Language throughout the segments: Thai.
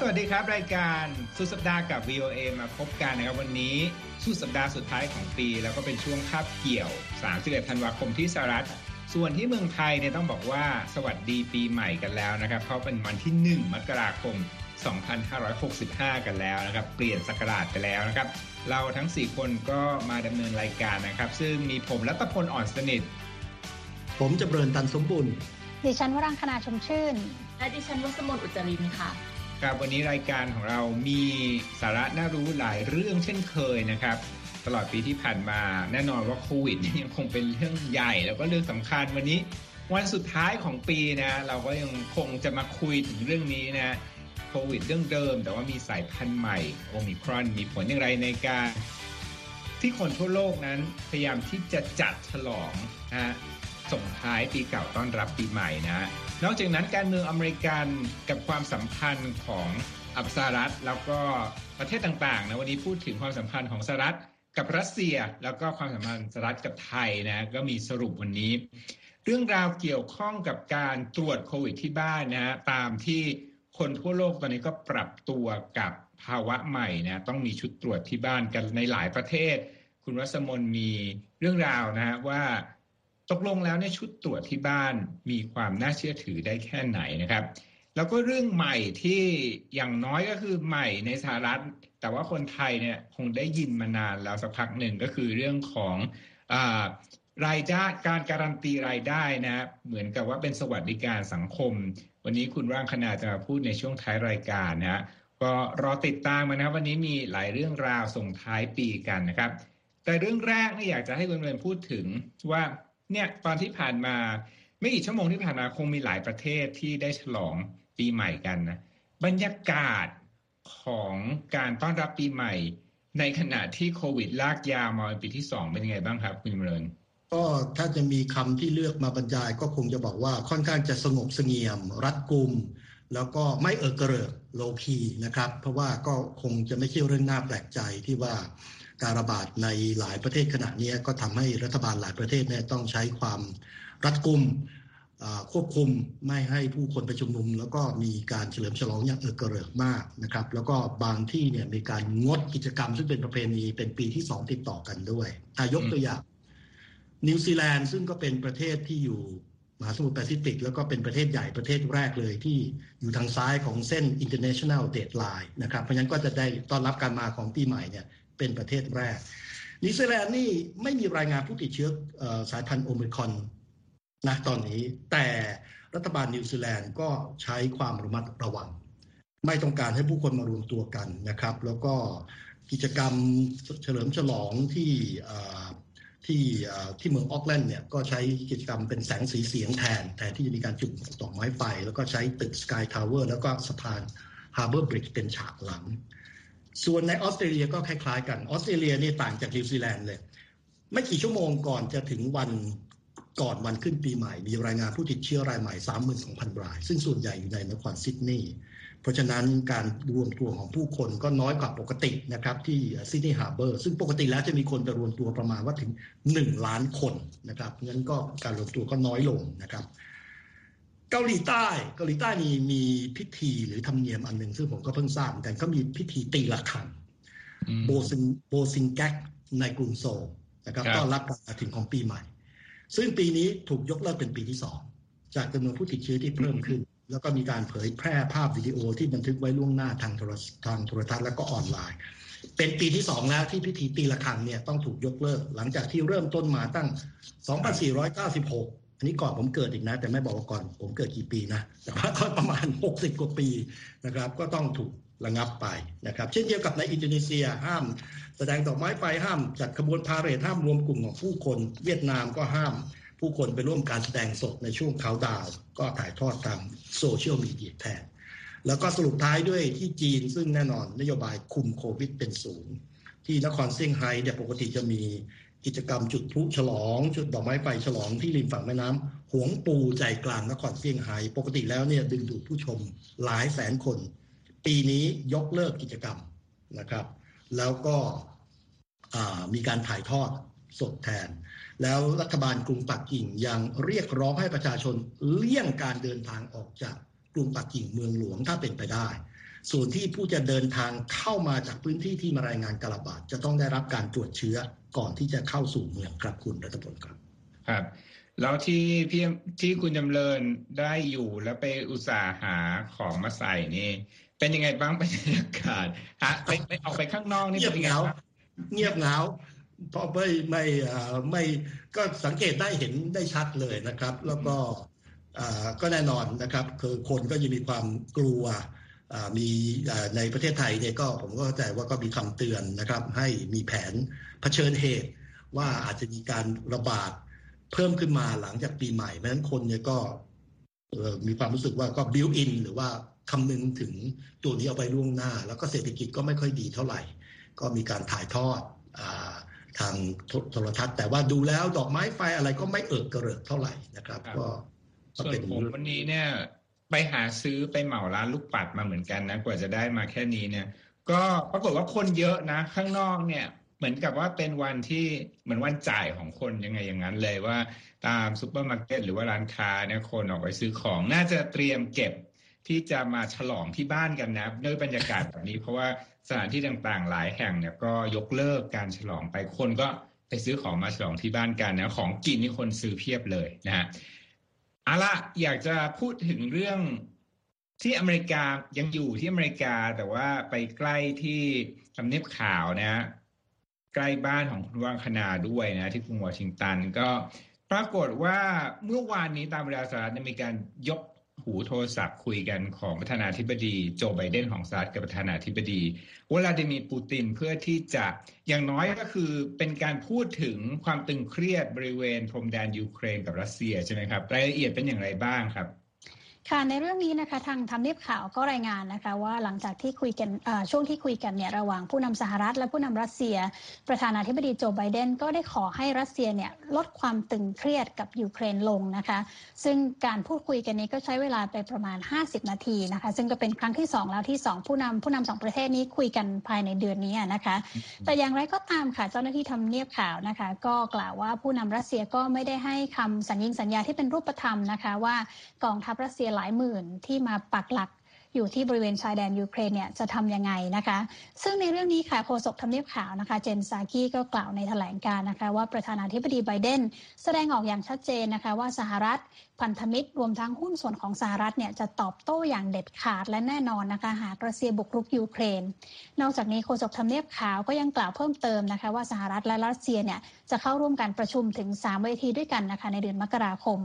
สวัสดีครับ รายการสุดสัปดาห์กับ VOA มาพบกันนะครับวันนี้สุดสัปดาห์สุดท้ายของปี แล้วก็เป็นช่วงคาบเกี่ยว 31 ธันวาคมที่สหรัฐ ส่วนที่เมืองไทยเนี่ยต้องบอกว่าสวัสดีปีใหม่กันแล้วนะครับ เพราะเป็นวันที่ 1 มกราคม 2565 กันแล้วนะครับ เปลี่ยนสกราชไปแล้วนะครับ เราทั้ง 4 คนก็มาดำเนินรายการนะครับ ซึ่งมีผมรัตพลอ่อนสนิท ผมจะเริญตันสมบูรณ์ดิฉันวรังคณาชมชื่น และดิฉันวัสมนอุจจารินค่ะ ครับวันนี้รายการของเรามีสาระน่ารู้หลายเรื่องเช่นเคยนะครับ ตลอดปีที่ผ่านมาแน่นอนว่าโควิดยังคงเป็นเรื่องใหญ่ แล้วก็เรื่องสำคัญวันนี้ วันสุดท้ายของปีนะเราก็ยังคงจะมาคุยถึงเรื่องนี้นะโควิดเรื่องเดิม แต่ว่ามีสายพันธุ์ใหม่โอมิครอนมีผลอย่างไรในการ ที่คนทั่วโลกนั้นพยายามที่จะจัดฉลองนะส่งท้ายปีเก่าต้อนรับปีใหม่นะ นอกจากนั้นการเมืองอเมริกันกับความสัมพันธ์ของอับสหรัฐแล้วก็ประเทศต่างๆนะวันนี้พูดถึงความสัมพันธ์ของสหรัฐกับรัสเซีย แล้วก็ความสัมพันธ์สหรัฐกับไทยนะก็มีสรุปวันนี้ เรื่องราวเกี่ยวข้องกับการตรวจโควิดที่บ้านนะตามที่คนทั่วโลกตอนนี้ก็ปรับตัวกับภาวะใหม่นะต้องมีชุดตรวจที่บ้านกันในหลายประเทศ คุณวัสมนมีเรื่องราวนะว่า ตกลงแล้วเนี่ยชุดตรวจที่บ้านมีความน่าเชื่อถือได้แค่ไหนนะครับ แล้วก็เรื่องใหม่ที่อย่างน้อยก็คือใหม่ในสหรัฐ แต่ว่าคนไทยเนี่ยคงได้ยินมานานแล้วสักพักหนึ่งก็คือเรื่องของรายได้การการันตีรายได้นะเหมือนกับว่าเป็นสวัสดิการสังคม วันนี้คุณร่างคณาจะมาพูดในช่วงท้ายรายการนะก็รอติดตามมานะครับ วันนี้มีหลายเรื่องราวส่งท้ายปีกันนะครับ แต่เรื่องแรกนี่อยากจะให้คุณเรนพูดถึงว่า เนี่ยตอนที่ผ่านมา ไม่กี่ชั่วโมงที่ผ่านมาคงมีหลายประเทศที่ได้ฉลองปีใหม่กันนะบรรยากาศของการต้อนรับปีใหม่ ในขณะที่โควิดลากยาวมาปีที่สองเป็นยังไงบ้างครับคุณเริญก็ถ้าจะมีคำที่เลือกมาบรรยายก็คงจะบอกว่าค่อนข้างจะสงบเสงี่ยม รัดกุม แล้วก็ไม่เออกระเริกโลคีนะครับ เพราะว่าก็คงจะไม่ใช่เรื่องน่าแปลกใจที่ว่า การระบาดในหลายประเทศขณะนี้ก็ทำให้รัฐบาลหลายประเทศเนี่ยต้องใช้ความรัดกุมควบคุมไม่ให้ผู้คนไปชุมนุม แล้วก็มีการเฉลิมฉลองอย่างเออกระเริกมากนะครับ แล้วก็บางที่เนี่ยมีการงดกิจกรรม ซึ่งเป็นประเพณีเป็นปีที่สองติดต่อกันด้วยอายกตัวอย่างนิวซีแลนด์ซึ่งก็เป็นประเทศที่อยู่มหาสมุทรแปซิฟิก แล้วก็เป็นประเทศใหญ่ประเทศแรกเลยที่อยู่ทางซ้ายของเส้น international date line นะครับ เพราะฉะนั้นก็จะได้ต้อนรับการมาของปีใหม่เนี่ย เป็นประเทศแรกนิวซีแลนด์นี่ไม่มีรายงานผู้ติดเชื้อสายพันธุ์โอมิครอนนะตอนนี้ แต่รัฐบาลนิวซีแลนด์ก็ใช้ความระมัดระวัง ไม่ต้องการให้ผู้คนมารวมตัวกันนะครับ แล้วก็กิจกรรมเฉลิมฉลองที่ที่ที่เมืองออกแลนด์เนี่ยก็ใช้กิจกรรมเป็นแสงสีเสียงแทน แทนที่จะมีการจุดดอกไม้ไฟ แล้วก็ใช้ตึกสกายทาวเวอร์แล้วก็สะพานฮาร์เบอร์บริดจ์เป็นฉากหลัง ส่วนในออสเตรเลียก็คล้ายๆกันออสเตรเลียนี่ต่างจากนิวซีแลนด์เลย ไม่กี่ชั่วโมงก่อนจะถึงวันก่อนวันขึ้นปีใหม่ มีรายงานผู้ติดเชื้อรายใหม่ 32,000 ราย ซึ่งส่วนใหญ่อยู่ในนครซิดนีย์เพราะฉะนั้นการรวมตัวของผู้คนก็น้อยกว่าปกตินะครับที่ซิดนีย์ฮาร์เบอร์ซึ่งปกติแล้วจะมีคนไปรวมตัวประมาณว่าถึง 1 ล้านคนนะครับงั้นก็การรวมตัวก็น้อยลงนะครับ เกาหลีใต้เกาหลีใต้มีมีพิธีหรือธรรมเนียมอันหนึ่งซึ่งผมก็เพิ่งทราบเหมือนกันก็มีพิธีตีละครังโบซิงโบซิงแก๊กในกรุงโซลนะครับต้อนรับการมาถึงของปีใหม่ ซึ่งปีนี้ถูกยกเลิกเป็นปีที่สองจากจำนวนผู้ติดเชื้อที่เพิ่มขึ้น แล้วก็มีการเผยแพร่ภาพวิดีโอที่บันทึกไว้ล่วงหน้าทางโทรทางโทรทัศน์และก็ออนไลน์ เป็นปีที่สองแล้วที่พิธีตีละครังเนี่ยต้องถูกยกเลิก หลังจากที่เริ่มต้นมาตั้ง 2496 อันนี้ก่อนผมเกิดอีกนะ แต่ไม่บอกว่าก่อนผมเกิดกี่ปีนะแต่ว่าก็ประมาณ 60 กว่าปีนะครับ ก็ต้องถูกระงับไปนะครับ เช่นเดียวกับในอินโดนีเซียห้าม แสดงดอกไม้ไฟห้ามจัดขบวนพาเหรดห้ามรวมกลุ่มของผู้คนเวียดนามก็ห้ามผู้คนไปร่วมการแสดงสดในช่วงเขาดาว ก็ถ่ายทอดทางโซเชียลมีเดียแทน แล้วก็สรุปท้ายด้วยที่จีนซึ่งแน่นอนนโยบายคุมโควิดเป็นศูนย์ที่นครเซี่ยงไฮ้เนี่ยปกติจะมี กิจกรรมจุดพลุฉลอง จุดดอกไม้ไฟฉลองที่ริมฝั่งแม่น้ำหวงปูใจกลางนครเซี่ยงไฮ้ปกติแล้วเนี่ยดึงดูดผู้ชมหลายแสนคน ปีนี้ยกเลิกกิจกรรมนะครับ แล้วก็มีการถ่ายทอดสดแทน แล้วรัฐบาลกรุงปักกิ่งยังเรียกร้องให้ประชาชนเลี่ยงการเดินทางออกจากกรุงปักกิ่งเมืองหลวงถ้าเป็นไปได้ ส่วนที่ผู้จะเดินทางเข้ามาจากพื้นที่ที่มารายงานการระบาดจะต้องได้รับการตรวจเชื้อ ก่อนที่จะเข้าสู่เมืองครับคุณรัตพลครับครับ แล้วที่พี่ที่คุณจำเริญได้อยู่แล้วไปอุตส่าห์หาของมาใส่นี่ เป็นยังไงบ้างบรรยากาศฮะไปไปออกไปข้างนอกนี่เงียบเป็นเหไงงาบ้างเงียบเหงาเพราะไม่ไม่ไม่ก็สังเกตได้เห็นได้ชัดเลยนะครับ แล้วก็ก็แน่นอนนะครับ คือคนก็จะมีความกลัว มีในประเทศไทยเนี่ยก็ผมก็เข้าใจว่าก็มีคำเตือนนะครับ ให้มีแผนเผชิญเหตุ ว่าอาจจะมีการระบาดเพิ่มขึ้นมาหลังจากปีใหม่เพราะฉะนั้นคนเนี่ยก็มีความรู้สึกว่าก็บิวอินหรือว่าคำนึงถึงตัวนี้เอาไปล่วงหน้า แล้วก็เศรษฐกิจก็ไม่ค่อยดีเท่าไหร่ ก็มีการถ่ายทอดอทางโทรทัศน์ แต่ว่าดูแล้วดอกไม้ไฟอะไรก็ไม่เอิกกระเริกเท่าไหร่นะครับ ก็ส่วนผมวันนี้เนี่ย ไปหาซื้อไปเหมาร้านลูกปัดมาเหมือนกันนะกว่าจะได้มาแค่นี้เนี่ย ก็ปรากฏว่าคนเยอะนะ ข้างนอกเนี่ยเหมือนกับว่าเป็นวันที่เหมือนวันจ่ายของคนยังไงอย่างนั้นเลยว่าตามซูเปอร์มาร์เก็ตหรือว่าร้านค้าเนี่ยคนออกไปซื้อของน่าจะเตรียมเก็บที่จะมาฉลองที่บ้านกันนะด้วยบรรยากาศแบบนี้ เพราะว่าสถานที่ต่างๆ หลายแห่งเนี่ยก็ยกเลิกการฉลองไปคนก็ไปซื้อของมาฉลองที่บ้านกันนะของกินนี่คนซื้อเพียบเลยนะฮะ เอาละอยากจะพูดถึงเรื่องที่อเมริกายังอยู่ที่อเมริกาแต่ว่าไปใกล้ที่ทำเนียบขาวนะ ใกล้บ้านของคุณวังคณาด้วยนะ ที่กรุงวอชิงตันก็ปรากฏว่าเมื่อวานนี้ตามเวลาสหรัฐมีการยก หูโทรศัพท์คุยกันของประธานาธิบดีโจไบเดนของสหรัฐกับประธานาธิบดีวลาดิมีร์ปูตินเพื่อที่จะอย่างน้อยก็คือเป็นการพูดถึงความตึงเครียดบริเวณพรมแดนยูเครนกับรัสเซียใช่ไหมครับรายละเอียดเป็นอย่างไรบ้างครับ ค่ะในเรื่องนี้นะคะทางทำเนียบข่าวก็รายงานนะคะว่าหลังจากที่คุยกันช่วงที่คุยกันเนี่ยระหว่างผู้นำสหรัฐ และผู้นำรัสเซีย ประธานาธิบดีโจไบเดนก็ได้ขอให้รัสเซียเนี่ยลดความตึงเครียดกับยูเครนลงนะคะ ซึ่งการพูดคุยกันนี้ก็ใช้เวลาไปประมาณ 50 นาทีนะคะ ซึ่งก็เป็นครั้งที่ 2 แล้วที่ 2 ผู้นำผู้นำสองประเทศนี้คุยกันภายในเดือนนี้นะคะ แต่อย่างไรก็ตามค่ะเจ้าหน้าที่ทำเนียบข่าวนะคะ ก็กล่าวว่าผู้นำรัสเซียก็ไม่ได้ให้คำสัญญิงสัญญาที่เป็นรูปธรรมนะคะ ว่ากองทัพรัสเซียหลายหมื่นที่มาปักหลักอยู่ที่บริเวณชายแดนยูเครนเนี่ยจะทำยังไงนะคะ ซึ่งในเรื่องนี้ค่ะโฆษกทำเนียบขาวนะคะเจนซากีก็กล่าวในแถลงการณ์นะคะว่าประธานาธิบดีไบเดนแสดงออกอย่างชัดเจนนะคะว่าสหรัฐพันธมิตรรวมทั้งหุ้นส่วนของสหรัฐเนี่ยจะตอบโต้อย่างเด็ดขาดและแน่นอนนะคะหากรัสเซียบุกรุกยูเครน นอกจากนี้โฆษกทำเนียบขาวก็ยังกล่าวเพิ่มเติมนะคะว่าสหรัฐและรัสเซียเนี่ยจะเข้าร่วมการประชุมถึง 3 เวทีด้วยกันนะคะในเดือนมกราคม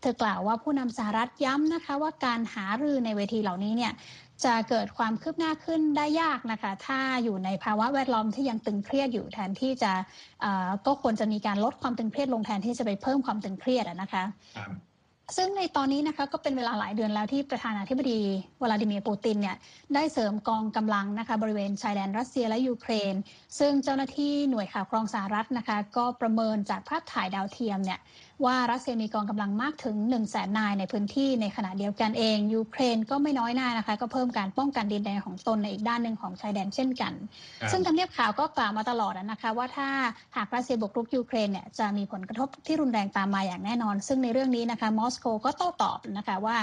เธอกล่าวว่าผู้นำสหรัฐย้ำนะคะว่าการหารือในเวทีเหล่านี้เนี่ยจะเกิดความคืบหน้าขึ้นได้ยากนะคะ ถ้าอยู่ในภาวะแวดล้อมที่ยังตึงเครียดอยู่แทนที่จะก็ควรจะมีการลดความตึงเครียดลงแทนที่จะไปเพิ่มความตึงเครียดนะคะ ซึ่งในตอนนี้นะคะก็เป็นเวลาหลายเดือนแล้วที่ประธานาธิบดีวลาดิเมียร์ปูตินเนี่ยได้เสริมกองกำลังนะคะบริเวณชายแดนรัสเซียและยูเครน ซึ่งเจ้าหน้าที่หน่วยข่าวกรองสหรัฐนะคะ ก็ประเมินจากภาพถ่ายดาวเทียมเนี่ย ว่ารัสเซียมีกองกำลังมากถึงหนึ่งแสนนายในพื้นที่ในขณะเดียวกันเอง ยูเครนก็ไม่น้อยหน้านะคะ ก็เพิ่มการป้องกันดินแดนของตนในอีกด้านหนึ่งของชายแดนเช่นกัน ซึ่งทำเนียบขาวก็กล่าวมาตลอดนะคะ ว่าถ้าหากรัสเซียบุกรุกยูเครนเนี่ยจะมีผลกระทบที่รุนแรงตามมาอย่างแน่นอน ซึ่งในเรื่องนี้นะคะมอสโกก็โต้ตอบนะคะว่า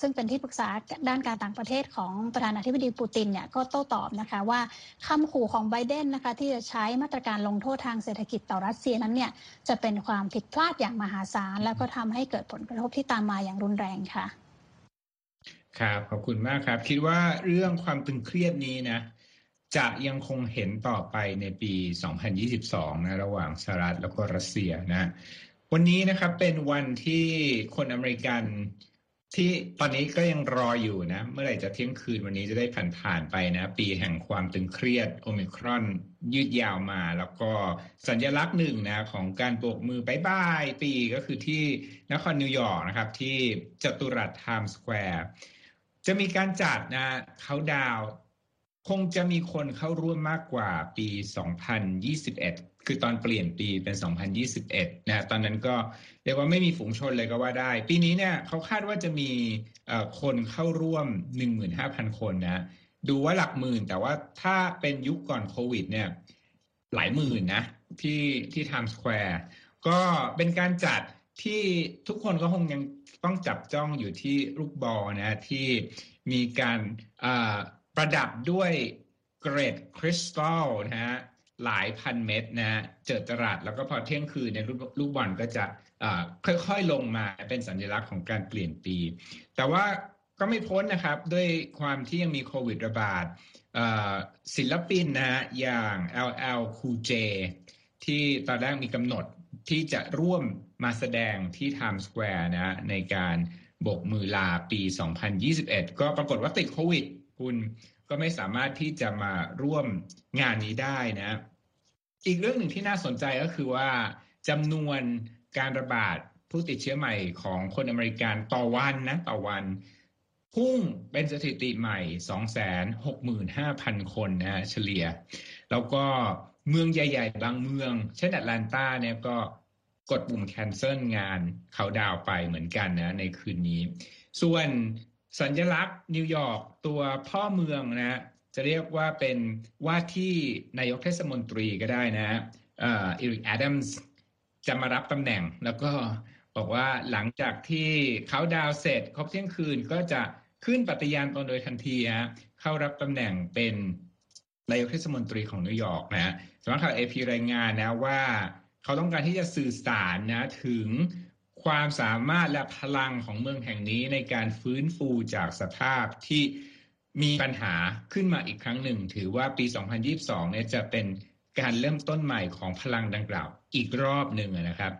ซึ่งเป็นที่ปรึกษาด้านการต่างประเทศของประธานาธิบดีปูตินเนี่ยก็โต้ตอบนะคะว่าคำขู่ของไบเดนนะคะที่จะใช้มาตรการลงโทษทางเศรษฐกิจต่อรัสเซียนั้นเนี่ยจะเป็นความผิดพลาดอย่างมหาศาล แล้วก็ทำให้เกิดผลกระทบที่ตามมาอย่างรุนแรงค่ะ ครับขอบคุณมากครับ คิดว่าเรื่องความตึงเครียดนี้นะ จะยังคงเห็นต่อไปในปี 2022 นะ ระหว่างสหรัฐแล้วก็รัสเซียนะ วันนี้นะครับเป็นวันที่คนอเมริกัน ที่ตอนนี้ก็ยังรออยู่นะ เมื่อไหร่จะเที่ยงคืนวันนี้จะได้ผ่านผ่านไปนะ ปีแห่งความตึงเครียดโอมิครอนยืดยาวมา แล้วก็สัญลักษณ์หนึ่งนะของการโบกมือ bye bye ปีก็คือที่นครนิวยอร์กนะครับ ที่จตุรัสไทม์สแควร์จะมีการจัดนะเขาดาว คงจะมีคนเข้าร่วมมากกว่าปี 2021 คือตอนเปลี่ยนปีเป็น 2021นะตอนนั้นก็เรียกว่าไม่มีฝูงชนเลยก็ว่าได้ ปีนี้เนี่ยเขาคาดว่าจะมีคนเข้าร่วม 15,000 คนนะ ดูว่าหลักหมื่น แต่ว่าถ้าเป็นยุคก่อนโควิด เนี่ยหลายหมื่นนะที่ที่ไทม์สแควร์ก็เป็นการจัดที่ทุกคนก็คงยังต้องจับจ้องอยู่ที่ลูกบอลนะที่มีการประดับด้วยเกรดคริสตัลนะฮะ หลายพันเม็ดนะฮะเจิดจรัสแล้วก็พอเที่ยงคืนในลูกบอลก็จะค่อยๆลงมาเป็นสัญลักษณ์ของการเปลี่ยนปี แต่ว่าก็ไม่พ้นนะครับด้วยความที่ยังมีโควิดระบาดศิลปินนะฮะอย่าง LL Cool J ที่ตอนแรกมีกำหนดที่จะร่วมมาแสดงที่ Times Square นะในการบกมือลาปี 2021 ก็ปรากฏว่าติดโควิด คุณก็ไม่สามารถที่จะมาร่วมงานนี้ได้นะ อีกเรื่องหนึ่งที่น่าสนใจก็คือว่าจำนวนการระบาดผู้ติดเชื้อใหม่ของคนอเมริกันต่อวันนะ ต่อวันพุ่งเป็นสถิติใหม่ 265,000 คนนะเฉลี่ย แล้วก็เมืองใหญ่ ๆ บางเมือง เช่นแอตแลนตาเนี่ยก็กดปุ่มแคนเซิลงานเขาดาวไปเหมือนกันนะในคืนนี้ ส่วนสัญลักษณ์นิวยอร์กตัวพ่อเมืองนะ จะเรียกว่าเป็นว่าที่นายกเทศมนตรีก็ได้นะอ่อริกแอดัมส์จะมารับตำแหน่ง แล้วก็บอกว่าหลังจากที่เขาดาวเสร็จครบเที่ยงคืนก็จะขึ้นปฏิญาณตนโดยทันทีฮะเข้ารับตำแหน่งเป็นนายกเทศมนตรีของนิวยอร์กนะสำนักข่าวเอพีรายงานนะว่า เขาต้องการที่จะสื่อสารนะถึงความสามารถและพลังของเมืองแห่งนี้ในการฟื้นฟูจากสภาพที่ มีปัญหาขึ้นมาอีกครั้งหนึ่ง ถือว่าปี 2022 เนี่ยจะเป็นการเริ่มต้นใหม่ของพลังดังกล่าวอีกรอบหนึ่งนะครับ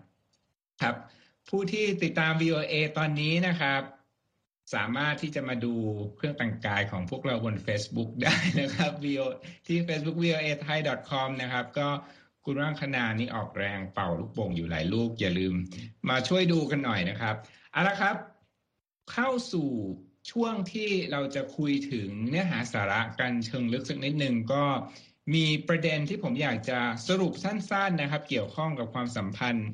ครับ ผู้ที่ติดตาม VOA ตอนนี้นะครับ สามารถที่จะมาดูเครื่องแต่งกายของพวกเราบน Facebook ได้นะครับ VO ที่ facebook voa thai com นะครับ ก็คุณร่างคณานี่ออกแรงเป่าลูกโป่งอยู่หลายลูก อย่าลืม มาช่วยดูกันหน่อยนะครับเอาละครับ เข้าสู่ ช่วงที่เราจะคุยถึงเนื้อหาสาระกันเชิงลึกสักนิดหนึ่งก็มีประเด็นที่ผมอยากจะสรุปสั้นๆนะครับ เกี่ยวข้องกับความสัมพันธ์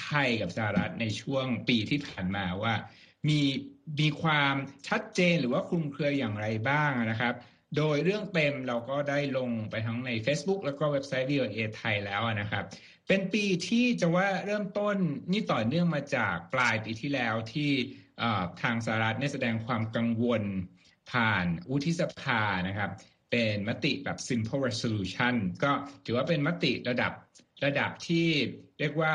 ไทยกับสหรัฐในช่วงปีที่ผ่านมาว่า มีมีความชัดเจนหรือว่าคลุมเครืออย่างไรบ้างนะครับ โดยเรื่องเต็มเราก็ได้ลงไปทั้งใน Facebook แล้วก็เว็บไซต์ VOA ไทยแล้วนะครับ เป็นปีที่จะว่าเริ่มต้นนี่ต่อเนื่องมาจากปลายปีที่แล้วที่ ทางสหรัฐได้แสดงความกังวลผ่านวุฒิสภานะครับ เป็นมติแบบ simple resolution ก็ถือว่าเป็นมติระดับระดับที่เรียกว่า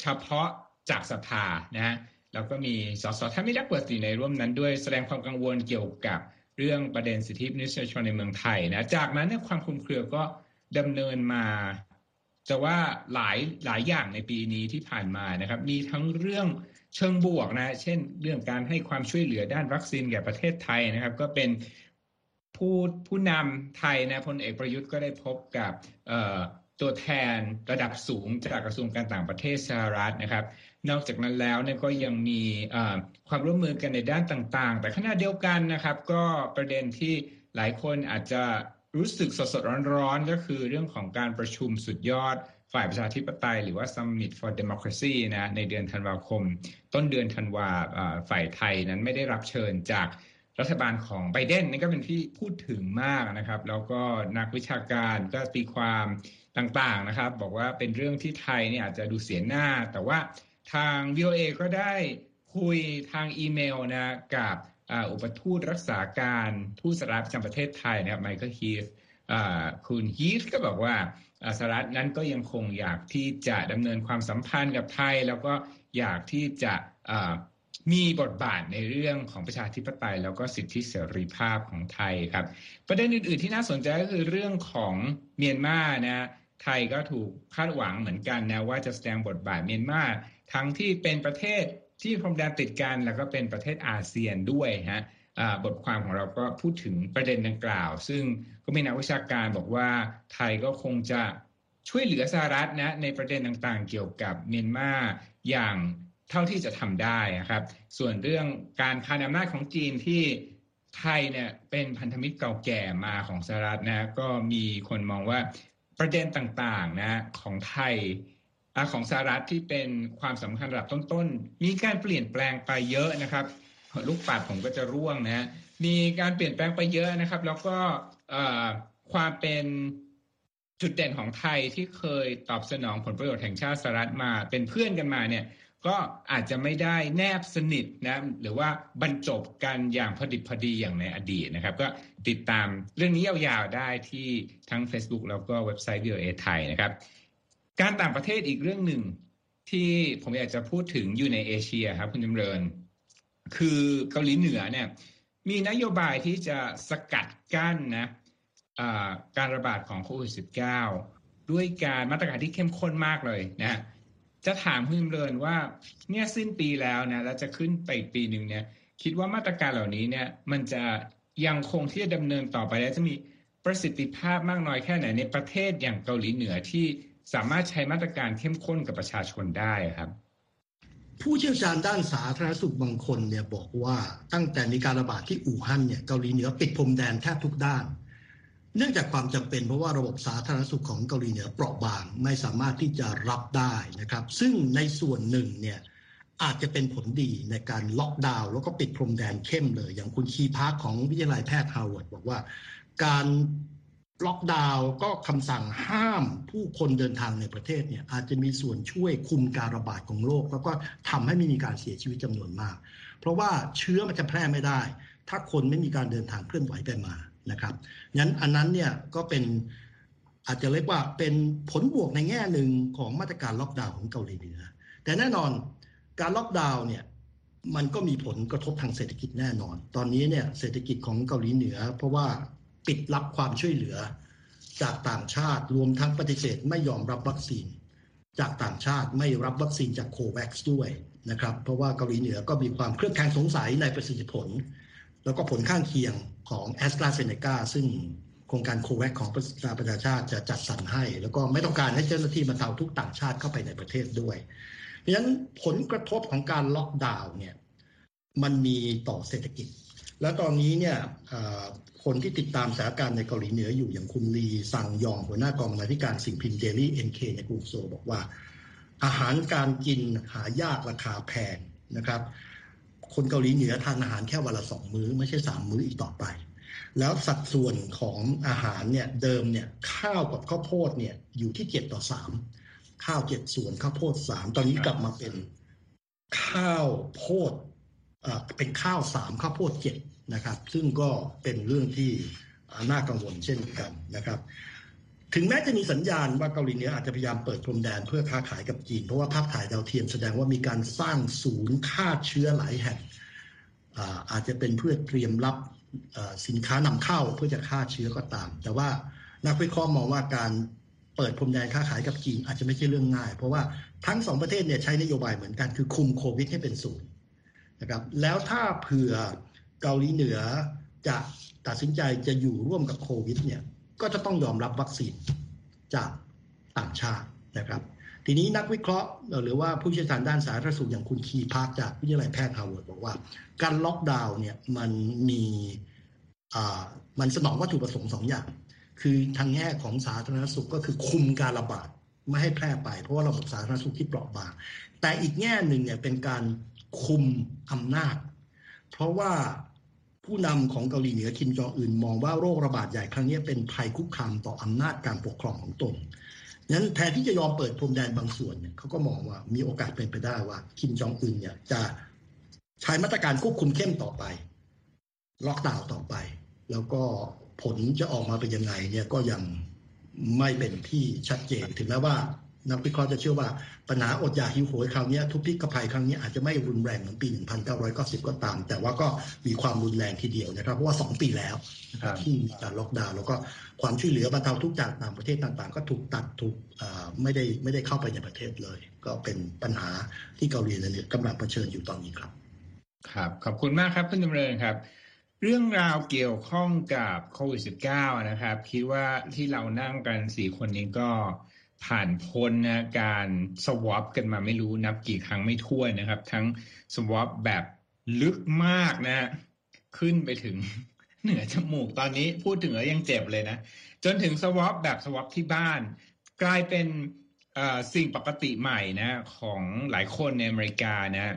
เฉพาะจากสภานะฮะแล้วก็มีสสท่านไม่ได้เปิดสีในร่วมนั้นด้วยแสดงความกังวลเกี่ยวกับเรื่องประเด็นสิทธิมนุษยชนในเมืองไทยนะจากนั้นความคลุมเครือก็ดำเนินมาจะว่าหลายหลายอย่างในปีนี้ที่ผ่านมานะครับ มีทั้งเรื่อง เชิงบวกนะเช่นเรื่องการให้ความช่วยเหลือด้านวัคซีนแก่ประเทศไทยนะครับ ก็เป็นผู้ผู้นำไทยนะพลเอกประยุทธ์ก็ได้พบกับตัวแทนระดับสูงจากกระทรวงการต่างประเทศสหรัฐนะครับ นอกจากนั้นแล้วเนี่ยก็ยังมีความร่วมมือกันในด้านต่างๆ แต่ขณะเดียวกันนะครับ ก็ประเด็นที่หลายคนอาจจะรู้สึกสดๆร้อนๆ ก็คือเรื่องของการประชุมสุดยอด ฝ่ายประชาธิปไตยหรือว่า Summit for Democracy นะในเดือนธันวาคม ต้นเดือนธันวาฝ่ายไทยนั้นไม่ได้รับเชิญจากรัฐบาลของไบเดนนี่ก็เป็นที่พูดถึงมากนะครับ แล้วก็นักวิชาการก็ตีความต่างๆนะครับ บอกว่าเป็นเรื่องที่ไทยเนี่ยอาจจะดูเสียหน้า แต่ว่าทาง VOA ก็ได้คุยทางอีเมลนะกับอุปทูตรักษาการทูตสหรัฐประจำประเทศไทยนะครับไมเคิลฮีฟคุณฮีฟก็บอกว่า สหรัฐนั้นก็ยังคงอยากที่จะดำเนินความสัมพันธ์กับไทย แล้วก็อยากที่จะมีบทบาทในเรื่องของประชาธิปไตย แล้วก็สิทธิเสรีภาพของไทยครับ ประเด็นอื่น ๆ ที่น่าสนใจก็คือเรื่องของเมียนมานะไทยก็ถูกคาดหวังเหมือนกันนะว่าจะแสดงบทบาทเมียนมาทั้งที่เป็นประเทศที่พรมแดนติดกันแล้วก็เป็นประเทศอาเซียนด้วยฮะบทความของเราก็พูดถึงประเด็นดังกล่าว ซึ่ง ก็มีนักวิชาการบอกว่าไทยก็คงจะช่วยเหลือสหรัฐนะในประเด็นต่างๆ เกี่ยวกับเมียนมาอย่างเท่าที่จะทำได้นะครับ ส่วนเรื่องการคานอำนาจของจีนที่ไทยเนี่ยเป็นพันธมิตรเก่าแก่มาของสหรัฐนะก็มีคนมองว่าประเด็นต่างๆนะของไทยของสหรัฐที่เป็นความสำคัญระดับต้นๆ มีการเปลี่ยนแปลงไปเยอะนะครับ ลูกปัดผมก็จะร่วงนะมีการเปลี่ยนแปลงไปเยอะนะครับ แล้วก็ ความเป็นจุดเด่นของไทยที่เคยตอบสนองผลประโยชน์แห่งชาติสหรัฐมาเป็นเพื่อนกันมาเนี่ยก็อาจจะไม่ได้แนบสนิทนะหรือว่าบรรจบกันอย่างพอดิบพอดีอย่างในอดีตนะครับ ก็ติดตามเรื่องนี้ยาวๆได้ที่ทั้ง Facebook แล้วก็เว็บไซต์ VOA ไทยนะครับ การต่างประเทศอีกเรื่องหนึ่งที่ผมอยากจะพูดถึงอยู่ในเอเชียครับคุณจำเริญ คือเกาหลีเหนือเนี่ย มีนโยบายที่จะสกัดกั้นนะการระบาดของโควิด -19 ด้วยการมาตรการที่เข้มข้นมากเลยนะจะถามคุณจำเริญว่าเนี่ยสิ้นปีแล้วนะแล้วจะขึ้นไปปีหนึ่งเนี่ย คิดว่ามาตรการเหล่านี้เนี่ย มันจะยังคงที่จะดำเนินต่อไปและจะมีประสิทธิภาพมากน้อยแค่ไหนในประเทศอย่างเกาหลีเหนือที่สามารถใช้มาตรการเข้มข้นกับประชาชนได้ครับ ผู้เชี่ยวชาญด้านสาธารณสุขบางคนเนี่ยบอกว่าตั้งแต่มีการระบาดที่อู่ฮั่นเนี่ยเกาหลีเหนือปิดพรมแดนแทบทุกด้าน เนื่องจากความจำเป็นเพราะว่าระบบสาธารณสุขของเกาหลีเหนือเปราะบางไม่สามารถที่จะรับได้นะครับ ซึ่งในส่วนหนึ่งเนี่ยอาจจะเป็นผลดีในการล็อกดาวน์แล้วก็ปิดพรมแดนเข้มเลย อย่างคุณคีพาร์คของวิทยาลัยแพทย์ฮาร์วาร์ดบอกว่า การ ล็อกดาวน์ก็คำสั่งห้ามผู้คนเดินทางในประเทศเนี่ยอาจจะมีส่วนช่วยคุมการระบาดของโรคแล้วก็ทำให้ไม่มีการเสียชีวิตจำนวนมาก เพราะว่าเชื้อมันจะแพร่ไม่ได้ ถ้าคนไม่มีการเดินทางเคลื่อนไหวไปมานะครับงั้นอันนั้นเนี่ยก็เป็นอาจจะเรียกว่าเป็นผลบวกในแง่หนึ่งของมาตรการล็อกดาวน์ของเกาหลีเหนือแต่แน่นอนการล็อกดาวน์เนี่ยมันก็มีผลกระทบทางเศรษฐกิจแน่นอน ตอนนี้เนี่ยเศรษฐกิจของเกาหลีเหนือ เพราะว่า ปิดรับความช่วยเหลือ จากต่างชาติรวมทั้งปฏิเสธไม่ยอมรับวัคซีน จากต่างชาติไม่รับวัคซีนจากโควัคด้วยนะครับ เพราะว่าเกาหลีเหนือก็มีความเครือบแคลงสงสัยในประสิทธิผล แล้วก็ผลข้างเคียงของแอสตราเซเนกาซึ่งโครงการ COVAX ของสหประชาชาติจะจัดสรรให้ แล้วก็ไม่ต้องการให้เจ้าหน้าที่บรรเทาทุกข์ต่างชาติเข้าไปในประเทศด้วยเพราะฉะนั้นผลกระทบของการล็อกดาวน์เนี่ยมันมีต่อเศรษฐกิจ แล้วตอนนี้เนี่ยคนที่ติดตามสถานการณ์ในเกาหลีเหนืออยู่อย่างคุณลีซังยองหัวหน้ากองบรรณาธิการสิ่งพิมพ์ Daily NK ในกรุงโซลบอกว่า อาหารการกินหายากราคาแพงนะครับ คนเกาหลีเหนือทานอาหารแค่วันละสองมื้อ ไม่ใช่สามมื้ออีกต่อไป แล้วสัดส่วนของอาหารเนี่ยเดิมเนี่ยข้าวกับข้าวโพดเนี่ยอยู่ที่เจ็ดต่อสามข้าวเจ็ดส่วนข้าวโพดสามตอนนี้กลับมาเป็นข้าวโพด เป็นข้าวสามข้าวโพดเจ็ดนะครับ ซึ่งก็เป็นเรื่องที่น่ากังวลเช่นกันนะครับ ถึงแม้จะมีสัญญาณว่าเกาหลีเหนืออาจจะพยายามเปิดพรมแดนเพื่อค้าขายกับจีน เพราะว่าภาพถ่ายดาวเทียมแสดงว่ามีการสร้างศูนย์ฆ่าเชื้อหลายแห่งอาจจะเป็นเพื่อเตรียมรับสินค้านำเข้าเพื่อจะฆ่าเชื้อก็ตาม แต่ว่านักวิเคราะห์มองว่าการเปิดพรมแดนค้าขายกับจีนอาจจะไม่ใช่เรื่องง่าย เพราะว่าทั้งสองประเทศเนี่ยใช้นโยบายเหมือนกันคือคุมโควิดให้เป็นศูนย์ นะครับแล้วถ้าเผื่อเกาหลีเหนือจะตัดสินใจจะอยู่ร่วมกับโควิดเนี่ยก็จะต้องยอมรับวัคซีนจากต่างชาตินะครับ ทีนี้นักวิเคราะห์หรือว่าผู้เชี่ยวชาญด้านสาธารณสุขอย่างคุณคีพาร์คจากวิทยาลัยแพทย์ฮาร์วาร์ดบอกว่า การล็อกดาวน์เนี่ยมันมีมันสนองวัตถุประสงค์สองอย่าง คือทางแง่ของสาธารณสุขก็คือคุมการระบาดไม่ให้แพร่ไป เพราะว่าระบบสาธารณสุขที่เปราะบาง แต่อีกแง่หนึ่งเนี่ยเป็นการ คุมอำนาจ เพราะว่าผู้นำของเกาหลีเหนือคิมจองอึนมองว่าโรคระบาดใหญ่ครั้งนี้เป็นภัยคุกคามต่ออำนาจการปกครองของตนนั้นแทนที่จะยอมเปิดพรมแดนบางส่วนเนี่ยเขาก็มองว่ามีโอกาสเป็นไปได้ว่าคิมจองอึนเนี่ยจะใช้มาตรการควบคุมเข้มต่อไป ล็อกดาวน์ต่อไป แล้วก็ผลจะออกมาเป็นยังไงเนี่ยก็ยังไม่เป็นที่ชัดเจนถึงแม้ว่า นักวิเคราะห์จะเชื่อว่าปัญหาอดอยากหิวโหยคราวนี้ทุกพิกภัยครั้งนี้อาจจะไม่รุนแรงเหมือนปี 1990 ก็ตาม แต่ว่าก็มีความรุนแรงทีเดียวนะครับ เพราะว่า 2 ปีแล้วนะครับที่มีการล็อกดาวน์แล้วก็ความช่วยเหลือบรรเทาทุกจากต่างประเทศต่างๆ ก็ถูกตัดถูกไม่ได้ไม่ได้เข้าไปในประเทศเลย ก็เป็นปัญหาที่เกาหลีเหนือกำลังเผชิญอยู่ตอนนี้ครับ ครับ ขอบคุณมากครับคุณดำเนินครับเรื่องราวเกี่ยวข้องกับโควิด -19 นะครับ คิดว่าที่เรานั่งกันสี่คนนี้ก็ ผ่านพ้นนะการสวอปกันมาไม่รู้นับกี่ครั้งไม่ถ้วนนะครับ ทั้งสวอปแบบลึกมากนะ ขึ้นไปถึงเหนือจมูกตอนนี้พูดถึงแล้วยังเจ็บเลยนะ จนถึงสวอปแบบสวอปที่บ้าน กลายเป็นสิ่งปกติใหม่นะของหลายคนในอเมริกานะ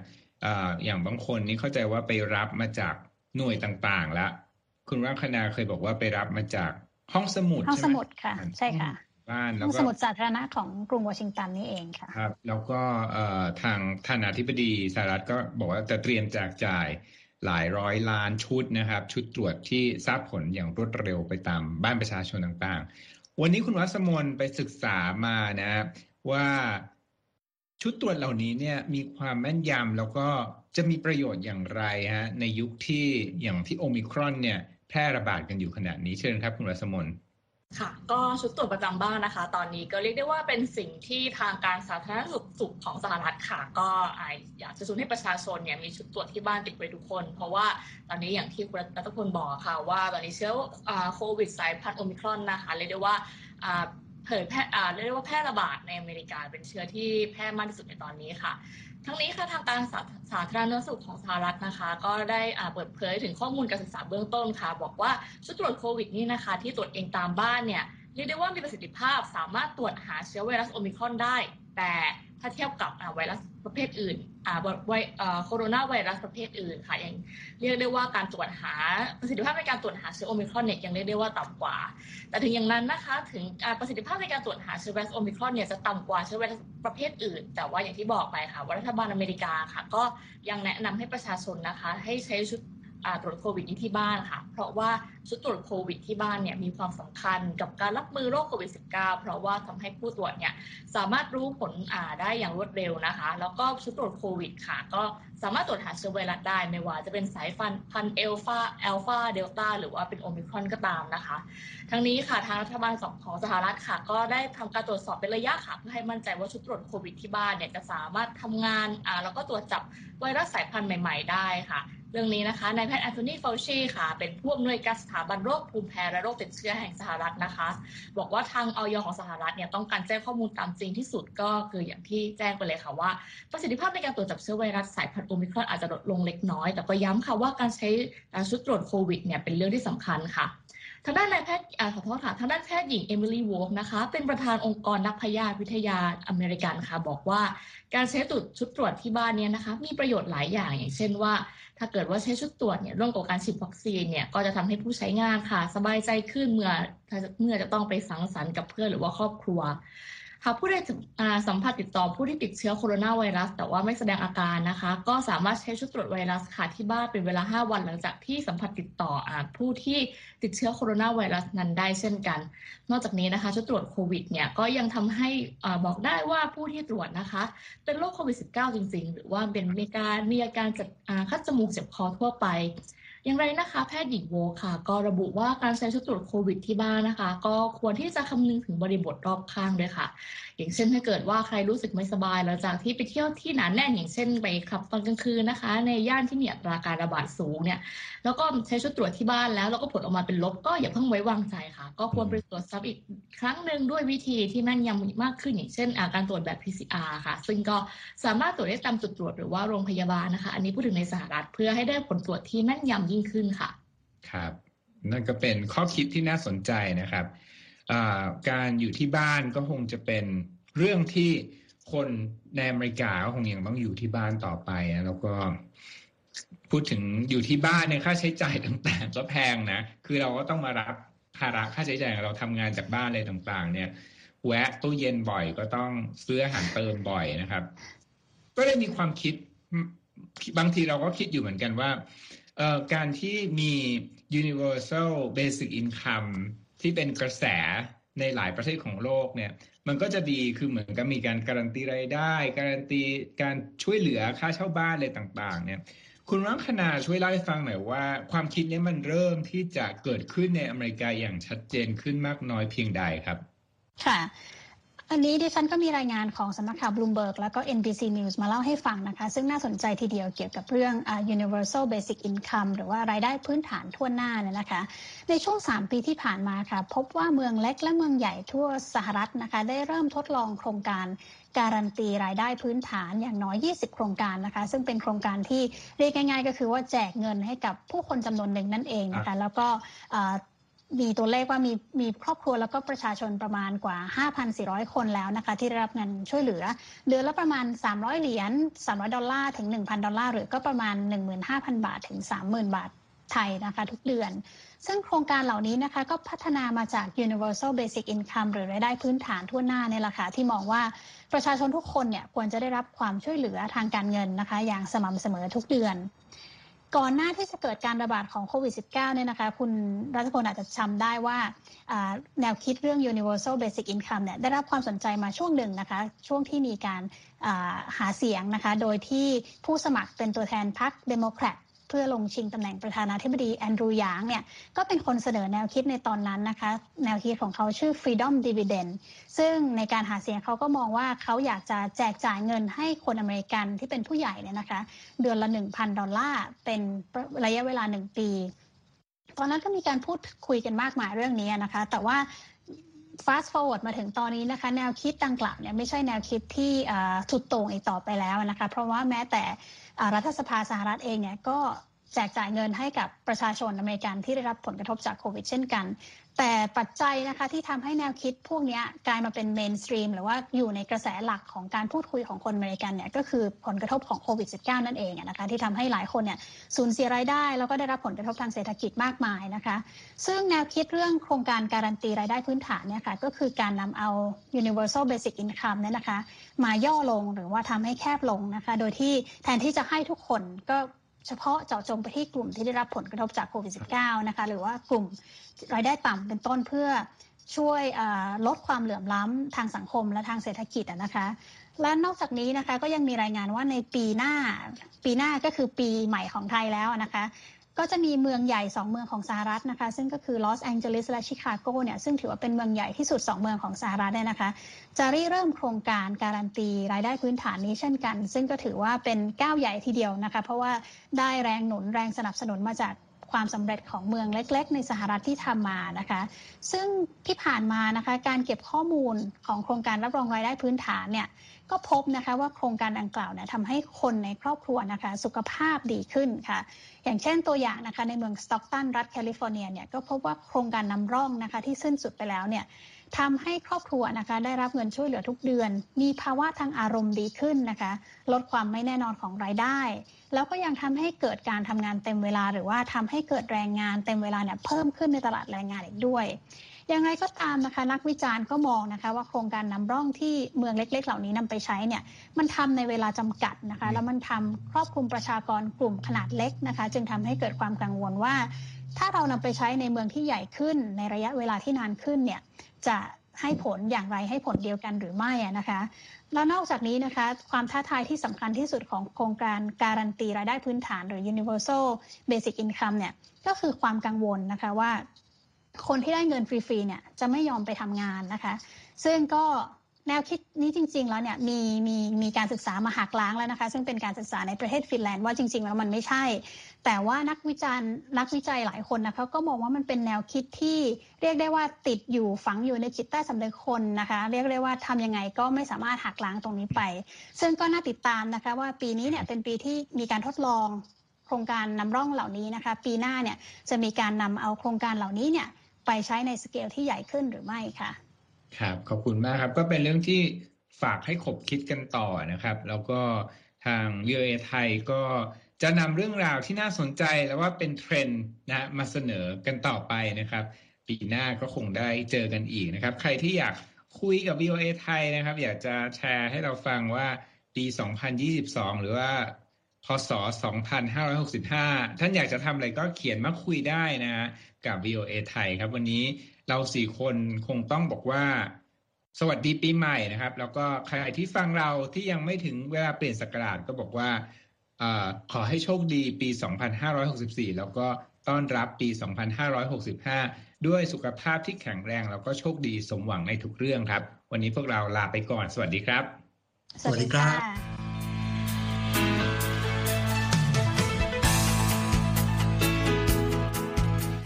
อย่างบางคนนี่เข้าใจว่าไปรับมาจากหน่วยต่างๆ แล้ว คุณรังคณาเคยบอกว่าไปรับมาจากห้องสมุดห้องสมุดค่ะ ใช่ค่ะ บ้านแล้วก็สมุดสาธารณะของกรุงวอชิงตันนี่เองค่ะครับ แล้วก็ทางท่านอธิบดีสหรัฐก็บอกว่าจะเตรียมแจกจ่ายหลายร้อยล้านชุดนะครับ ชุดตรวจที่ทราบผลอย่างรวดเร็วไปตามบ้านประชาชนต่างๆ วันนี้คุณวัสมนไปศึกษามานะว่าชุดตรวจเหล่านี้เนี่ยมีความแม่นยำแล้วก็จะมีประโยชน์อย่างไรฮะในยุคที่อย่างที่โอมิครอนเนี่ยแพร่ระบาดกันอยู่ขณะนี้เชิญครับคุณวัสมน ค่ะ ก็ชุดตรวจประจำบ้านนะคะ ตอนนี้ก็เรียกได้ว่าเป็นสิ่งที่ทางการสาธารณสุขของสหรัฐค่ะ ก็อยากจะชวนให้ประชาชนเนี่ยมีชุดตรวจที่บ้านติดไว้ทุกคน เพราะว่าตอนนี้อย่างที่คุณรัตพลบอกค่ะว่าตอนนี้เชื้อโควิดสายพันธุ์โอมิครอนนะคะเรียกได้ว่า เผยแพร่เรียกว่าแพร่ระบาดในอเมริกาเป็นเชื้อที่แพร่มากที่สุดในตอนนี้ค่ะ ทั้งนี้ค่ะทางการสาธารณสุขของสหรัฐนะคะ ก็ได้เปิดเผยถึงข้อมูลการศึกษาเบื้องต้นค่ะ บอกว่าชุดตรวจโควิดนี่นะคะ ที่ตรวจเองตามบ้านเนี่ยเรียกได้ว่ามีประสิทธิภาพสามารถตรวจหาเชื้อไวรัสโอมิครอนได้ แต่ถ้าเทียบกับไวรัสประเภทอื่น โคโรนาไวรัสประเภทอื่นค่ะยังเรียกได้ว่าการตรวจหาประสิทธิภาพในการตรวจหาเชื้อโอมิครอนเนี่ยยังเรียกได้ว่าต่ำกว่า แต่ถึงอย่างนั้นนะคะ ถึงประสิทธิภาพในการตรวจหาเชื้อไวรัสโอมิครอนเนี่ยจะต่ำกว่าเชื้อไวรัสประเภทอื่น แต่ว่าอย่างที่บอกไปค่ะว่ารัฐบาลอเมริกาค่ะ ก็ยังแนะนำให้ประชาชนนะคะ ให้ใช้ชุด ตรวจโควิดที่บ้านค่ะ เพราะว่าชุดตรวจโควิดที่บ้านเนี่ยมีความสำคัญกับการรับมือโรคโควิด -19 เพราะว่าทำให้ผู้ตรวจเนี่ยสามารถรู้ผลอ่าได้อย่างรวดเร็วนะคะ แล้วก็ชุดตรวจโควิดค่ะ ก็สามารถตรวจหาเชื้อไวรัสได้ไม่ว่าจะเป็นสายพันธุ์พันเอลฟาเอลฟาเดลต้าหรือว่าเป็นโอมิครอนก็ตามนะคะ ทั้งนี้ค่ะทางรัฐบาลของสหรัฐค่ะ ก็ได้ทำการตรวจสอบเป็นระยะค่ะ เพื่อให้มั่นใจว่าชุดตรวจโควิดที่บ้านเนี่ยจะสามารถทำงานอ่าแล้วก็ตรวจจับไวรัสสายพันธุ์ใหม่ ๆ ได้ค่ะ เรื่องนี้นะคะนายแพทย์แอนโทนีเฟาชีค่ะ เป็นผู้อำนวยการสถาบันโรคภูมิแพ้และโรคติดเชื้อแห่งสหรัฐนะคะ บอกว่าทางอย.ของสหรัฐเนี่ยต้องการแจ้งข้อมูลตามจริงที่สุดก็คืออย่างที่แจ้งไปเลยค่ะว่า ประสิทธิภาพในการตรวจจับเชื้อไวรัสสายพันธุ์โอมิครอนอาจจะลดลงเล็กน้อย แต่ก็ย้ำค่ะว่าการใช้ชุดตรวจโควิดเนี่ยเป็นเรื่องที่สำคัญค่ะทางด้านนายแพทย์ขอโทษค่ะทางด้านแพทย์หญิงเอมิลี่วอล์กนะคะ เป็นประธานองค์กรนักพยาธิวิทยาอเมริกันค่ะ บอกว่าการใช้ตุดชุดตรวจที่บ้านเนี่ยนะคะ มีประโยชน์หลายอย่างอย่างเช่นว่า ถ้าเกิดว่าใช้ชุดตรวจเนี่ยร่วมกับการฉีดวัคซีนเนี่ยก็จะทำให้ผู้ใช้งานค่ะ สบายใจขึ้นเมื่อเมื่อจะต้องไปสังสรรค์กับเพื่อนหรือว่าครอบครัว หากผู้ใดสัมผัสติดต่อผู้ที่ติดเชื้อโคโรนาไวรัส แต่ว่าไม่แสดงอาการนะคะ ก็สามารถใช้ชุดตรวจไวรัสค่ะที่บ้านเป็นเวลา 5 วันหลังจากที่สัมผัสติดต่ออผู้ที่ติดเชื้อโคโรนาไวรัสนั้นได้เช่นกัน นอกจากนี้นะคะ ชุดตรวจโควิดเนี่ยก็ยังทำให้บอกได้ว่าผู้ที่ตรวจนะคะ เป็นโรคโควิด -19 จริง ๆ หรือว่าเป็นมีการมีอาการจัดคัดจมูกเจ็บคอทั่วไป อย่างไรนะคะ แพทย์หญิงโวค่ะ ก็ระบุว่าการใช้ชุดตรวจโควิดที่บ้านนะคะ ก็ควรที่จะคำนึงถึงบริบทรอบข้างด้วยค่ะ อย่างเช่นถ้าเกิดว่าใครรู้สึกไม่สบายหลังจากที่ไปเที่ยวที่หนาแน่นอย่างเช่นไปขับตอนกลางคืนนะคะ ในย่านที่มีอัตราการระบาดสูงเนี่ยแล้วก็ใช้ชุดตรวจที่บ้านแล้วแล้วก็ผลออกมาเป็นลบก็อย่าเพิ่งไว้วางใจค่ะ ก็ควรไปตรวจซ้ำอีกครั้งหนึ่งด้วยวิธีที่แม่นยำมากขึ้นอย่างเช่นการตรวจแบบ PCR ค่ะ ซึ่งก็สามารถตรวจได้ตามจุดตรวจหรือว่าโรงพยาบาลนะคะ อันนี้พูดถึงในสหรัฐเพื่อให้ได้ผลตรวจที่แม่นยำยิ่งขึ้นค่ะ ครับ นั่นก็เป็นข้อคิดที่น่าสนใจนะครับ การอยู่ที่บ้านก็คงจะเป็นเรื่องที่คนในอเมริกาก็คงยังต้องอยู่ที่บ้านต่อไปแล้วก็พูดถึงอยู่ที่บ้านเนี่ยค่าใช้จ่ายต่างๆ ก็แพงนะ คือเราก็ต้องมารับภาระค่าใช้จ่ายเราทำงานจากบ้านอะไรต่างๆ เนี่ย แวะตู้เย็นบ่อยก็ต้องซื้ออาหารเติมบ่อยนะครับ ก็เลยมีความคิดบางทีเราก็คิดอยู่เหมือนกันว่า การที่มี universal basic income ที่เป็นกระแสในหลายประเทศของโลกเนี่ยมันก็จะดีคือเหมือนกับมีการการันตีรายได้ การันตีการช่วยเหลือค่าเช่าบ้านอะไรต่าง ๆ เนี่ยคุณรังคณาช่วยเล่าให้ฟังหน่อยว่า ความคิดนี้มันเริ่มที่จะเกิดขึ้นในอเมริกาอย่างชัดเจนขึ้นมากน้อยเพียงใดครับ ค่ะ อันนี้ดิฉันก็มีรายงานของสำนักข่าว Bloomberg แล้วก็ NBC News มาเล่าให้ฟังนะคะ ซึ่งน่าสนใจทีเดียวเกี่ยวกับเรื่อง universal basic income หรือว่ารายได้พื้นฐานทั่วหน้าเนี่ยนะคะ ในช่วง 3 ปีที่ผ่านมาค่ะ พบว่าเมืองเล็กและเมืองใหญ่ทั่วสหรัฐนะคะ ได้เริ่มทดลองโครงการการันตีรายได้พื้นฐานอย่างน้อย 20 โครงการนะคะ ซึ่งเป็นโครงการที่เรียกง่าย ๆ ก็คือว่าแจกเงินให้กับผู้คนจำนวนหนึ่งนั่นเองนะคะ แล้วก็ มีตัวเลขว่ามีมีครอบครัวแล้วก็ประชาชนประมาณกว่า 5,400 คนแล้วนะคะ ที่ได้รับเงินช่วยเหลือ เดือนละประมาณ 300 เหรียญ300 ดอลลาร์ถึง 1,000 ดอลลาร์หรือก็ประมาณ 15,000 บาทถึง 30,000 บาทไทยนะคะทุกเดือน ซึ่งโครงการเหล่านี้นะคะก็พัฒนามาจาก Universal Basic Income หรือรายได้พื้นฐานทั่วหน้าเนี่ยแหละค่ะที่มองว่าประชาชนทุกคนเนี่ยควรจะได้รับความช่วยเหลือทางการเงินนะคะ อย่างสม่ำเสมอทุกเดือน ก่อนหน้าที่จะเกิดการระบาดของโควิด -19 เนี่ยนะคะ คุณรัฐพลอาจจะจำได้ว่าแนวคิดเรื่อง universal basic income เนี่ยได้รับความสนใจมาช่วงหนึ่งนะคะ ช่วงที่มีการหาเสียงนะคะ โดยที่ผู้สมัครเป็นตัวแทนพรรคเดโมแครต เพื่อลงชิงตำแหน่งประธานาธิบดีแอนดรูยางเนี่ยก็เป็นคนเสนอแนวคิดในตอนนั้นนะคะ แนวคิดของเขาชื่อ Freedom Dividend ซึ่งในการหาเสียงเขาก็มองว่าเขาอยากจะแจกจ่ายเงินให้คนอเมริกันที่เป็นผู้ใหญ่เนี่ยนะคะ เดือนละ 1,000 ดอลลาร์ เป็นระยะเวลา 1 ปี ตอนนั้นก็มีการพูดคุยกันมากมายเรื่องนี้นะคะ แต่ว่า fast forward มาถึงตอนนี้นะคะ แนวคิดดังกล่าวเนี่ยไม่ใช่แนวคิดที่สุดโต่งอีกต่อไปแล้วนะคะ เพราะว่าแม้แต่ รัฐสภาสหรัฐเองเนี่ยก็ แจกจ่ายเงินให้กับประชาชนอเมริกันที่ได้รับผลกระทบจากโควิดเช่นกัน แต่ปัจจัยนะคะที่ทำให้แนวคิดพวกนี้กลายมาเป็นเมนสตรีมหรือว่าอยู่ในกระแสหลักของการพูดคุยของคนอเมริกันเนี่ยก็คือผลกระทบของโควิด -19 นั่นเองนะคะที่ทำให้หลายคนเนี่ยสูญเสียรายได้ แล้วก็ได้รับผลกระทบทางเศรษฐกิจมากมายนะคะ ซึ่งแนวคิดเรื่องโครงการการันตีรายได้พื้นฐานเนี่ยค่ะก็คือการนำเอา universal basic income เนี่ยนะคะ มาย่อลงหรือว่าทำให้แคบลงนะคะ โดยที่แทนที่จะให้ทุกคนก็ เฉพาะเจาะจงไปที่กลุ่มที่ได้รับผลกระทบจากโควิด -19 นะคะหรือว่ากลุ่มรายได้ต่ำเป็นต้นเพื่อช่วยลดความเหลื่อมล้ำทางสังคมและทางเศรษฐกิจนะคะและนอกจากนี้นะคะก็ยังมีรายงานว่าในปีหน้าปีหน้าก็คือปีใหม่ของไทยแล้วนะคะ ก็จะมีเมืองใหญ่ 2 เมืองของสหรัฐนะคะ ซึ่งก็คือลอสแองเจลิสและชิคาโกเนี่ยซึ่งถือว่าเป็นเมืองใหญ่ที่สุด 2 เมืองของสหรัฐเนี่ยนะคะ จะริเริ่มโครงการการันตีรายได้พื้นฐานนี้เช่นกัน ซึ่งก็ถือว่าเป็นก้าวใหญ่ทีเดียวนะคะ เพราะว่าได้แรงหนุนแรงสนับสนุนมาจากความสำเร็จของเมืองเล็ก ๆ ในสหรัฐที่ทำมานะคะ ซึ่งที่ผ่านมานะคะการเก็บข้อมูลของโครงการรับรองรายได้พื้นฐานเนี่ย ก็พบนะคะว่าโครงการดังกล่าวเนี่ยทำให้คนในครอบครัวนะคะสุขภาพดีขึ้นค่ะ อย่างเช่นตัวอย่างนะคะในเมืองสต็อกตันรัฐแคลิฟอร์เนียเนี่ยก็พบว่าโครงการนำร่องนะคะที่สิ้นสุดไปแล้วเนี่ยทำให้ครอบครัวนะคะได้รับเงินช่วยเหลือทุกเดือน มีภาวะทางอารมณ์ดีขึ้นนะคะ ลดความไม่แน่นอนของรายได้ แล้วก็ยังทำให้เกิดการทำงานเต็มเวลา หรือว่าทำให้เกิดแรงงานเต็มเวลาเนี่ยเพิ่มขึ้นในตลาดแรงงานอีกด้วย อย่างไรก็ตามนะคะ นักวิจารณ์ก็มองนะคะว่าโครงการนำร่องที่เมืองเล็ก ๆ เหล่านี้นำไปใช้เนี่ยมันทำในเวลาจำกัดนะคะ แล้วมันทำครอบคลุมประชากรกลุ่มขนาดเล็กนะคะ จึงทำให้เกิดความกังวลว่า ถ้าเรานำไปใช้ในเมืองที่ใหญ่ขึ้น ในระยะเวลาที่นานขึ้นเนี่ยจะให้ผลอย่างไรให้ผลเดียวกันหรือไม่นะคะ แล้วนอกจากนี้นะคะ ความท้าทายที่สำคัญที่สุดของโครงการการันตีรายได้พื้นฐานหรือ universal basic income เนี่ยก็คือความกังวลนะคะว่า คนที่ได้เงินฟรีๆเนี่ยจะไม่ยอมไปทำงานนะคะ ซึ่งก็แนวคิดนี้จริง ๆ แล้วเนี่ยมีมีมีการศึกษามาหักล้างแล้วนะคะ ซึ่งเป็นการศึกษาในประเทศฟินแลนด์ว่าจริง ๆ แล้วมันไม่ใช่ แต่ว่านักวิจารณ์นักวิจัยหลายคนนะคะก็มองว่ามันเป็นแนวคิดที่เรียกได้ว่าติดอยู่ฝังอยู่ในจิตใต้สำนึกคนนะคะ เรียกได้ว่าทำยังไงก็ไม่สามารถหักล้างตรงนี้ไป ซึ่งก็น่าติดตามนะคะว่าปีนี้เนี่ยเป็นปีที่มีการทดลองโครงการนำร่องเหล่านี้นะคะ ปีหน้าเนี่ยจะมีการนำเอาโครงการเหล่านี้เนี่ย ไปใช้ในสเกลที่ใหญ่ขึ้นหรือไม่ค่ะ ครับ ขอบคุณมากครับ ก็เป็นเรื่องที่ฝากให้ขบคิดกันต่อนะครับ แล้วก็ทาง VOA ไทยก็จะนำเรื่องราวที่น่าสนใจแล้วว่าเป็นเทรนด์นะมาเสนอกันต่อไปนะครับ ปีหน้าก็คงได้เจอกันอีกนะครับ ใครที่อยากคุยกับ VOA ไทยนะครับ อยากจะแชร์ให้เราฟังว่าปี 2022 หรือว่าพศ 2565 ท่านอยากจะทำอะไรก็เขียนมาคุยได้นะ กับ VOA ไทยครับ วันนี้เราสี่คนคงต้องบอกว่า สวัสดีปีใหม่นะครับ แล้วก็ใครที่ฟังเราที่ยังไม่ถึงเวลาเปลี่ยนสกราชก็บอกว่าอขอให้โชคดีปี 2564 แล้วก็ต้อนรับปี 2565 ด้วยสุขภาพที่แข็งแรง แล้วก็โชคดีสมหวังในทุกเรื่องครับ วันนี้พวกเราลาไปก่อน สวัสดีครับ สวัสดีครับ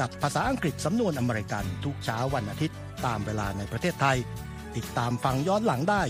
กับภาษาอังกฤษสำนวนอเมริกันทุกเช้าวันอาทิตย์ตามเวลาในประเทศไทย ติดตามฟังย้อนหลังได้